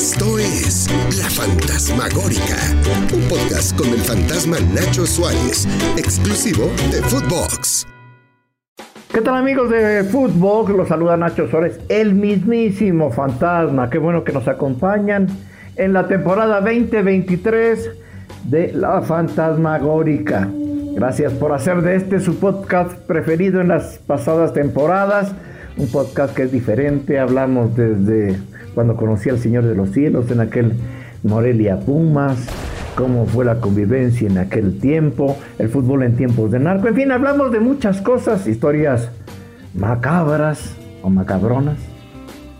Esto es La Fantasmagórica, un podcast con el fantasma Nacho Suárez, exclusivo de Footbox. ¿Qué tal amigos de Footbox? Los saluda Nacho Suárez, el mismísimo fantasma. Qué bueno que nos acompañan en la temporada 2023 de La Fantasmagórica. Gracias por hacer de este su podcast preferido en las pasadas temporadas. Un podcast que es diferente. Hablamos desde cuando conocí al Señor de los Cielos en aquel Morelia Pumas, cómo fue la convivencia en aquel tiempo, el fútbol en tiempos de narco. En fin, hablamos de muchas cosas, historias macabras o macabronas.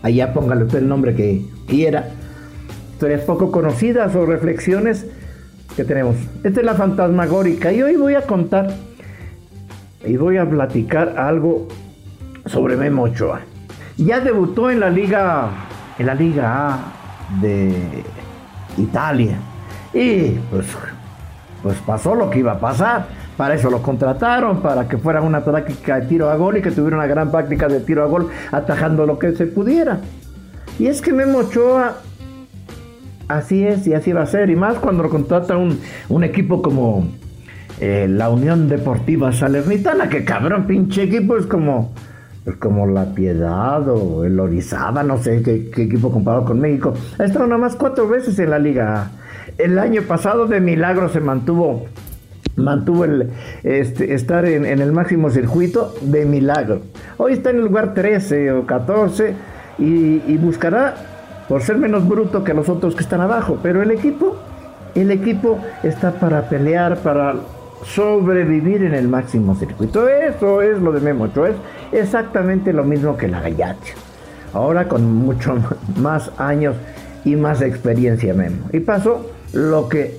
Allá póngale usted el nombre que quiera. Historias poco conocidas o reflexiones que tenemos. Esta es la fantasmagórica y hoy voy a contar y voy a platicar algo sobre Memo Ochoa. Ya debutó en la Liga en la Liga A de Italia y pues pues pasó lo que iba a pasar. Para eso lo contrataron, para que fuera una práctica de tiro a gol y que tuviera una gran práctica de tiro a gol atajando lo que se pudiera. Y es que Memo Ochoa Así es y así va a ser. Y más cuando lo contrata un, un equipo como eh, la Unión Deportiva Salernitana, que cabrón, pinche equipo es como, es como la Piedad o el Orizaba, no sé qué, equipo comparado con México. Ha estado nada más cuatro veces en la Liga. El año pasado de milagro se mantuvo mantuvo este, estar en, el máximo circuito de milagro. Hoy está en el lugar 13 o 14 y, buscará por ser menos bruto que los otros que están abajo. Pero el equipo, el equipo está para pelear, para sobrevivir en el máximo circuito. Eso es lo de Memo es exactamente lo mismo que la Gallate. Ahora con mucho más años y más experiencia Memo. Y pasó lo que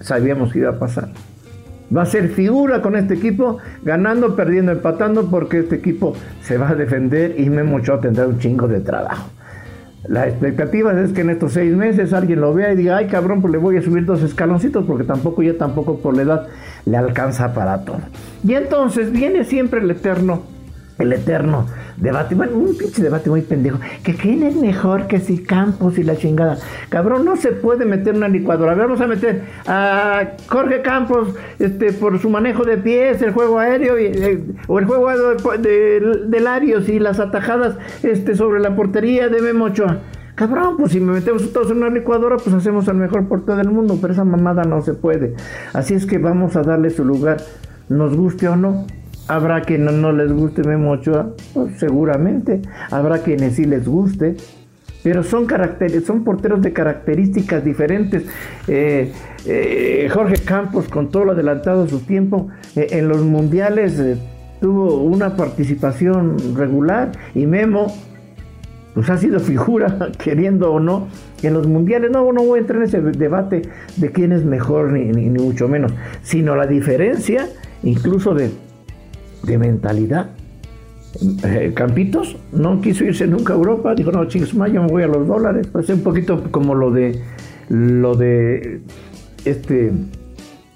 sabíamos que iba a pasar. Va a ser figura con este equipo, ganando, perdiendo, empatando, porque este equipo se va a defender y Memo Ochoa tendrá un chingo de trabajo. La expectativa es que en estos seis meses alguien lo vea y diga, ay cabrón, pues le voy a subir dos escaloncitos porque tampoco ya tampoco por la edad le alcanza para todo. Y entonces viene siempre el eterno el eterno debate, bueno, un pinche debate muy pendejo, que quién es mejor que si Campos y la chingada. Cabrón, no se puede meter una licuadora. Vamos a meter a Jorge Campos este, por su manejo de pies, el juego aéreo y, eh, o el juego de, de, Larios y las atajadas este, sobre la portería de Memo Ochoa. Cabrón, pues si me metemos todos en una licuadora, pues hacemos al mejor portero del mundo, pero esa mamada no se puede. Así es que vamos a darle su lugar, nos guste o no. Habrá quien no, les guste Memo Ochoa, pues, seguramente. Habrá quienes sí les guste. Pero son, porteros de características diferentes. Eh, eh, Jorge Campos, con todo lo adelantado de su tiempo, eh, en los mundiales tuvo una participación regular y Memo pues ha sido figura, queriendo o no, en los mundiales. No, no voy a entrar en ese debate de quién es mejor, ni, ni mucho menos, sino la diferencia incluso de de mentalidad. Eh, Campitos no quiso irse nunca a Europa, dijo, no, chicos, yo me voy a los dólares. Pues un poquito como lo de lo de este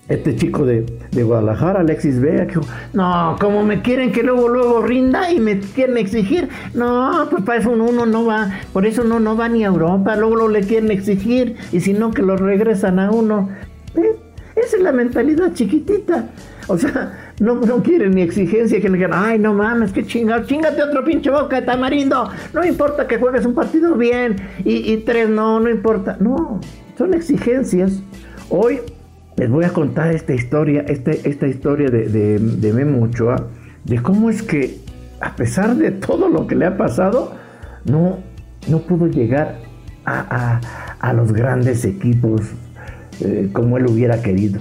este chico de, Guadalajara, Alexis Vega, que dijo, no, como me quieren que luego, luego rinda y me quieren exigir, no, pues para eso uno no va, por eso no, no va ni a Europa, luego lo le quieren exigir y si no que lo regresan a uno. ¿Eh? Esa es la mentalidad chiquitita. O sea, no, no quieren ni exigencia que le digan, ay, no mames, qué chingado, chingate otro pinche boca de tamarindo. No importa que juegues un partido bien y, tres no, no importa. No, son exigencias. Hoy les voy a contar esta historia, este, esta historia de, de, de Memo Ochoa, de cómo es que, a pesar de todo lo que le ha pasado, no, no pudo llegar a, a, los grandes equipos eh, como él hubiera querido.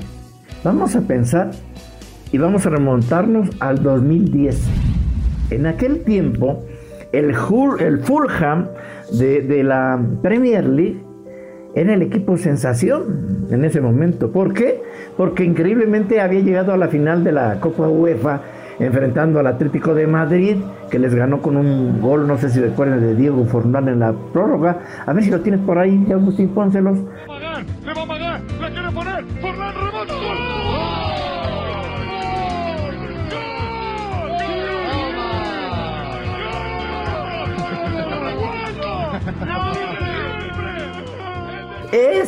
Vamos a pensar y vamos a remontarnos al 2010. En aquel tiempo, el, el Fulham de, la Premier League era el equipo sensación en ese momento. ¿Por qué? Porque increíblemente había llegado a la final de la Copa UEFA enfrentando al Atlético de Madrid, que les ganó con un gol, no sé si recuerdan, de Diego Forlán en la prórroga. A ver si lo tienes por ahí, Agustín, pónselos.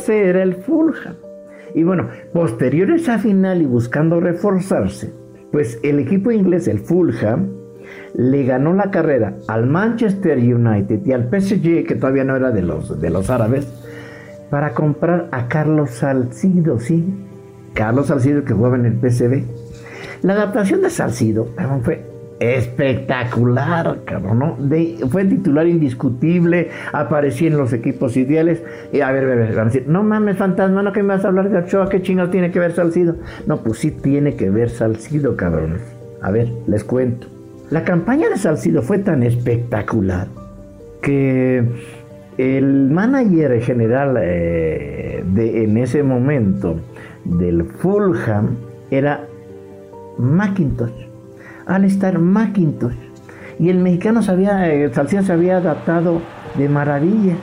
Era el Fulham. Y bueno, posterior a esa final y buscando reforzarse, pues el equipo inglés, el Fulham, le ganó la carrera al Manchester United y al PSG, que todavía no era de los, de los árabes, para comprar a Carlos Salcido, ¿sí? Carlos Salcido que jugaba en el PSV. La adaptación de Salcido fue espectacular, cabrón, ¿no? fue titular indiscutible, aparecía en los equipos ideales. Y a ver, a ver, van a decir, no mames, fantasma, no que me vas a hablar de Ochoa, ¿qué chingados tiene que ver Salcido? No, pues sí tiene que ver Salcido, cabrón. A ver, les cuento. La campaña de Salcido fue tan espectacular que el manager general eh, de, en ese momento del Fulham era McIntosh estar McIntosh. Y el mexicano sabía, el eh, se había adaptado de maravilla.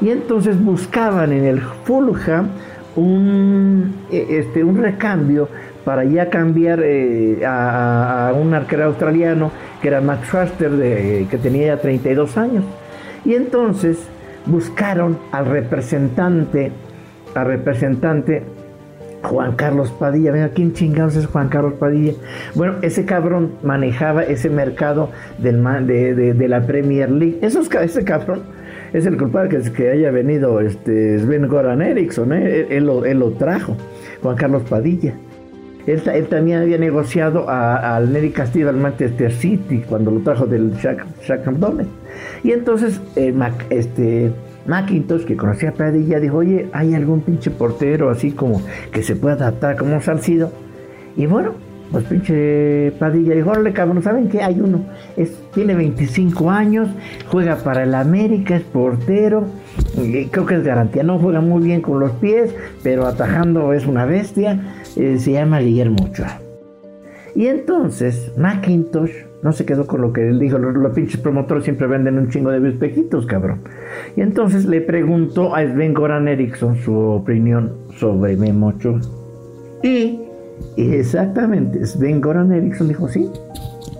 Y entonces buscaban en el Fulham un, eh, este, un recambio para ya cambiar eh, a, un arquero australiano que era Max Faster, de, que tenía ya 32 años. Y entonces buscaron al representante, al representante Juan Carlos Padilla, venga, ¿quién chingados es Juan Carlos Padilla? Bueno, ese cabrón manejaba ese mercado de, la Premier League. Ese cabrón es el culpable que, haya venido este Sven Goran Eriksson, ¿eh? él, lo, trajo, Juan Carlos Padilla. Él, también había negociado al Neri Castillo al Manchester City cuando lo trajo del Shaq, Abdomen. Y entonces, eh, este, Macintosh, que conocía a Padilla, dijo, oye, ¿hay algún pinche portero así como que se pueda adaptar como Salcido? Y bueno, pues pinche Padilla dijo, órale cabrón, ¿saben qué? Hay uno, es, tiene 25 años, juega para el América, es portero, creo que es garantía, no juega muy bien con los pies, pero atajando es una bestia, eh, se llama Guillermo Ochoa. Y entonces Macintosh no se quedó con lo que él dijo. Los, pinches promotores siempre venden un chingo de espejitos, cabrón. Y entonces le preguntó a Sven Goran Eriksson su opinión sobre Memocho. Y, y exactamente, Sven Goran Eriksson dijo: Sí,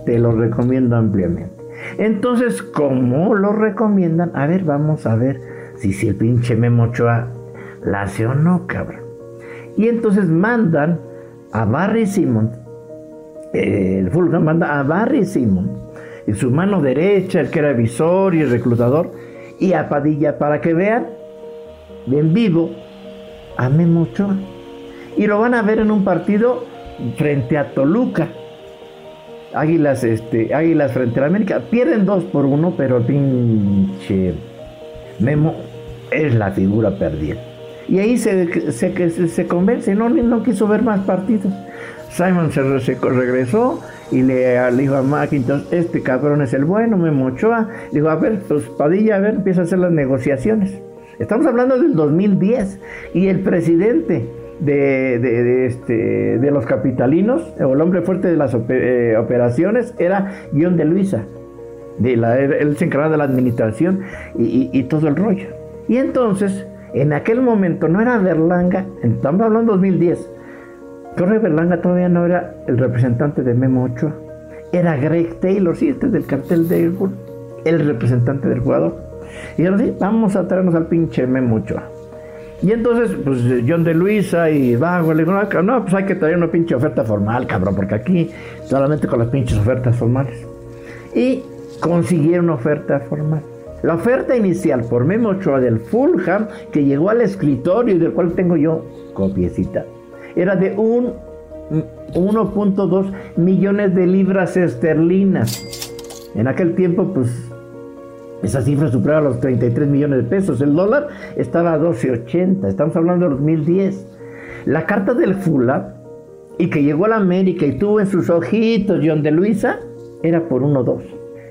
te lo recomiendo ampliamente. Entonces, ¿cómo lo recomiendan? A ver, vamos a ver si, si el pinche Memochoa la hace o no, cabrón. Y entonces mandan a Barry Simon el Fulham manda a Barry Simon, y su mano derecha, el que era visor y reclutador, y a Padilla para que vean en vivo a Memo Y lo van a ver en un partido frente a Toluca. Águilas, este, Águilas frente a América. Pierden dos por uno, pero pinche Memo es la figura perdida. Y ahí se, se, se convence, no, no quiso ver más partidos. Simon se, regresó y le, dijo a McIntosh, este cabrón es el bueno, me mochoa. Dijo, a ver, pues Padilla, a ver, empieza a hacer las negociaciones. Estamos hablando del 2010 y el presidente de, este, de los capitalinos, o el hombre fuerte de las eh, operaciones, era John de Luisa. De la, él se encargaba de la administración y, y todo el rollo. Y entonces, en aquel momento no era Berlanga, estamos hablando del 2010, Torre Berlanga todavía no era el representante de Memo Ochoa. Era Greg Taylor, sí, este es del cartel de el representante del jugador. Y ahora vamos a traernos al pinche Memo Ochoa. Y entonces, pues John de Luisa y Vago le digo, no, pues hay que traer una pinche oferta formal, cabrón, porque aquí solamente con las pinches ofertas formales. Y consiguieron una oferta formal. La oferta inicial por Memo Ochoa del Fulham, que llegó al escritorio y del cual tengo yo copiecita era de 1.2 millones de libras esterlinas. En aquel tiempo, pues, esa cifra superaba los 33 millones de pesos. El dólar estaba a 12.80. Estamos hablando de 2010. La carta del Fula, y que llegó a la América y tuvo en sus ojitos John de Luisa, era por 1.2.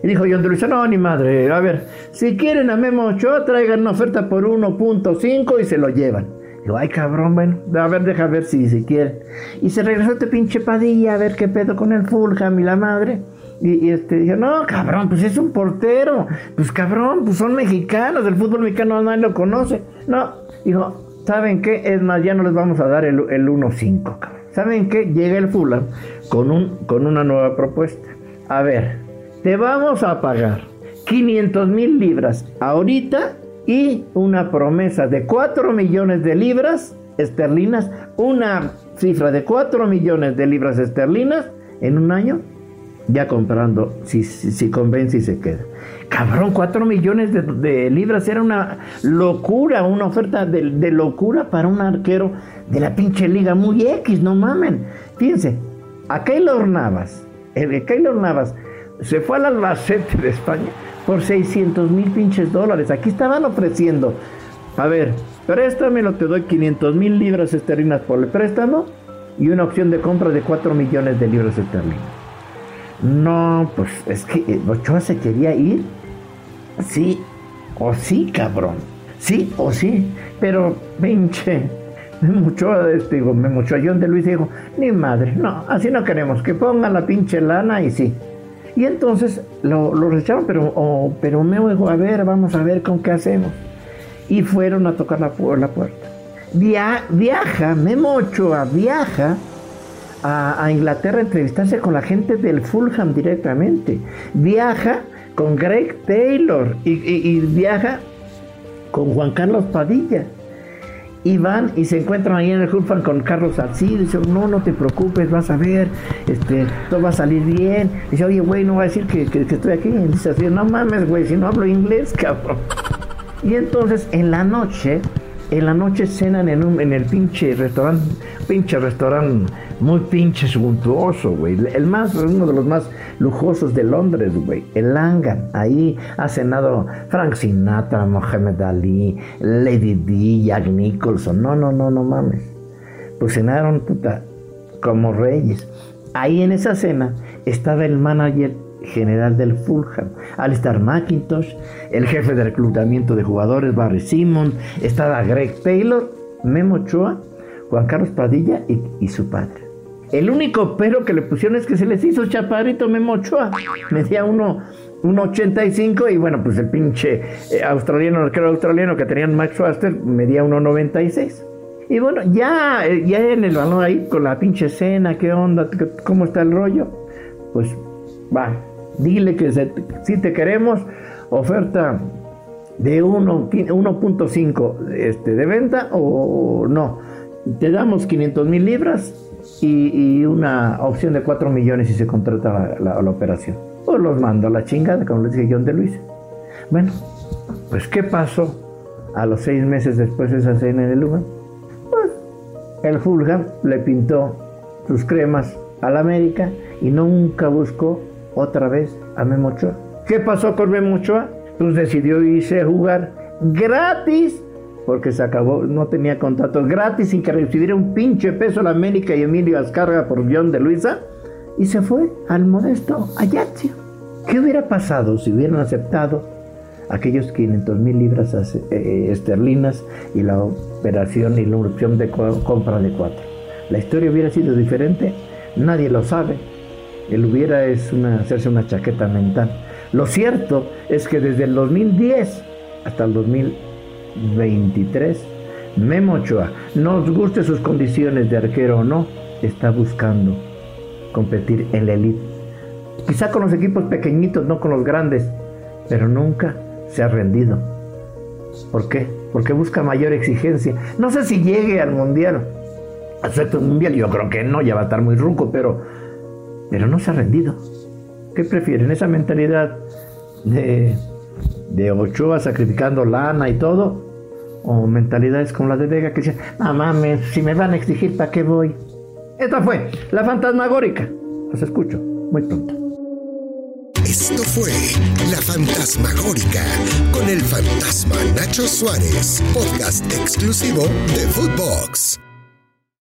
Dijo John Luisa, no, ni madre, a ver, si quieren a Memo traigan una oferta por 1.5 y se lo llevan. Digo, ay cabrón, bueno, a ver, deja ver si, si quiere. Y se regresó este pinche Padilla a ver qué pedo con el Fulham y la madre. Y, este dijo, no, cabrón, pues es un portero. Pues cabrón, pues son mexicanos, el fútbol mexicano nadie lo conoce. No, dijo, ¿saben qué? Es más, ya no les vamos a dar el, el 1-5, cabrón. ¿Saben qué? Llega el Fulham con, un, con una nueva propuesta. A ver, te vamos a pagar 500 mil libras ahorita y una promesa de 4 millones de libras esterlinas, una cifra de 4 millones de libras esterlinas en un año, ya comprando, si, si, convence y se queda. Cabrón, 4 millones de, libras era una locura, una oferta de, locura para un arquero de la pinche liga muy X, no mamen. Fíjense, a Keylor Navas, el Keylor Navas se fue al Albacete de España por 600 mil pinches dólares. Aquí estaban ofreciendo, a ver, préstamelo, te doy 500 mil libras esterlinas por el préstamo y una opción de compra de 4 millones de libras esterlinas. No, pues es que eh, Ochoa se quería ir. Sí, o sí, cabrón. Sí o sí. Pero, pinche. mucho este, digo, me mucho John de Luis dijo, ni madre, no, así no queremos, que pongan la pinche lana y sí. Y entonces lo, rechazaron, pero, pero me dijo, a ver, vamos a ver con qué hacemos. Y fueron a tocar la, la puerta. viaja, Memo Ochoa viaja a, Inglaterra a entrevistarse con la gente del Fulham directamente. Viaja con Greg Taylor y viaja con Juan Carlos Padilla y van y se encuentran ahí en el Fulham con Carlos Salcido y dicen, no, no te preocupes, vas a ver, este, todo va a salir bien. dice, oye, güey, no va a decir que, estoy aquí. Y dice así, no mames, güey, si no hablo inglés, cabrón. Y entonces, en la noche, en la noche cenan en, un, en el pinche restaurante, pinche restaurante muy pinche suntuoso, güey. El más, uno de los más lujosos de Londres, güey. El Langan. Ahí ha cenado Frank Sinatra, Mohamed Ali, Lady D, Jack Nicholson. No, no, no, no mames. Pues cenaron, puta, como reyes. Ahí en esa cena estaba el manager general del Fulham, Alistair McIntosh, el jefe de reclutamiento de jugadores, Barry Simon, estaba Greg Taylor, Memo Ochoa, Juan Carlos Padilla y su padre. El único pero que le pusieron es que se les hizo chaparrito Memo Ochoa. Medía uno, 1.85 y bueno, pues el pinche eh, australiano, arquero australiano que tenían Max Waster medía 1.96. Y bueno, ya, eh, ya en el balón ahí con la pinche escena, ¿qué onda? ¿Cómo está el rollo? Pues va, dile que si te queremos, oferta de 1.5 este, de venta o no. Te damos 500 mil libras y, una opción de 4 millones si se contrata la, operación. Pues los mando a la chingada, como les dije John de Luis. Bueno, pues ¿qué pasó a los seis meses después de esa cena en el lugar? Pues el Fulham le pintó sus cremas a la América y nunca buscó otra vez a Memo Ochoa. ¿Qué pasó con Memo Ochoa? Pues decidió irse a jugar gratis porque se acabó, no tenía contrato gratis sin que recibiera un pinche peso la América y Emilio Azcárraga por John de Luisa y se fue al modesto Ajaccio. ¿Qué hubiera pasado si hubieran aceptado aquellos 500 mil libras eh, esterlinas y la operación y la opción de compra de cuatro? ¿La historia hubiera sido diferente? Nadie lo sabe. El hubiera es una, hacerse una chaqueta mental. Lo cierto es que desde el 2010 hasta el 2000 23. Memo Ochoa, nos guste sus condiciones de arquero o no, está buscando competir en la elite. Quizá con los equipos pequeñitos, no con los grandes, pero nunca se ha rendido. ¿Por qué? Porque busca mayor exigencia. No sé si llegue al mundial. Acepto un mundial, yo creo que no, ya va a estar muy ruco, pero, pero no se ha rendido. ¿Qué prefieren? Esa mentalidad de, de Ochoa sacrificando lana y todo, o mentalidades como la de Vega que decían, no mames, si me van a exigir, ¿para qué voy? Esta fue la fantasmagórica. Los escucho muy pronto. Esto fue La Fantasmagórica con el fantasma Nacho Suárez, podcast exclusivo de Footbox.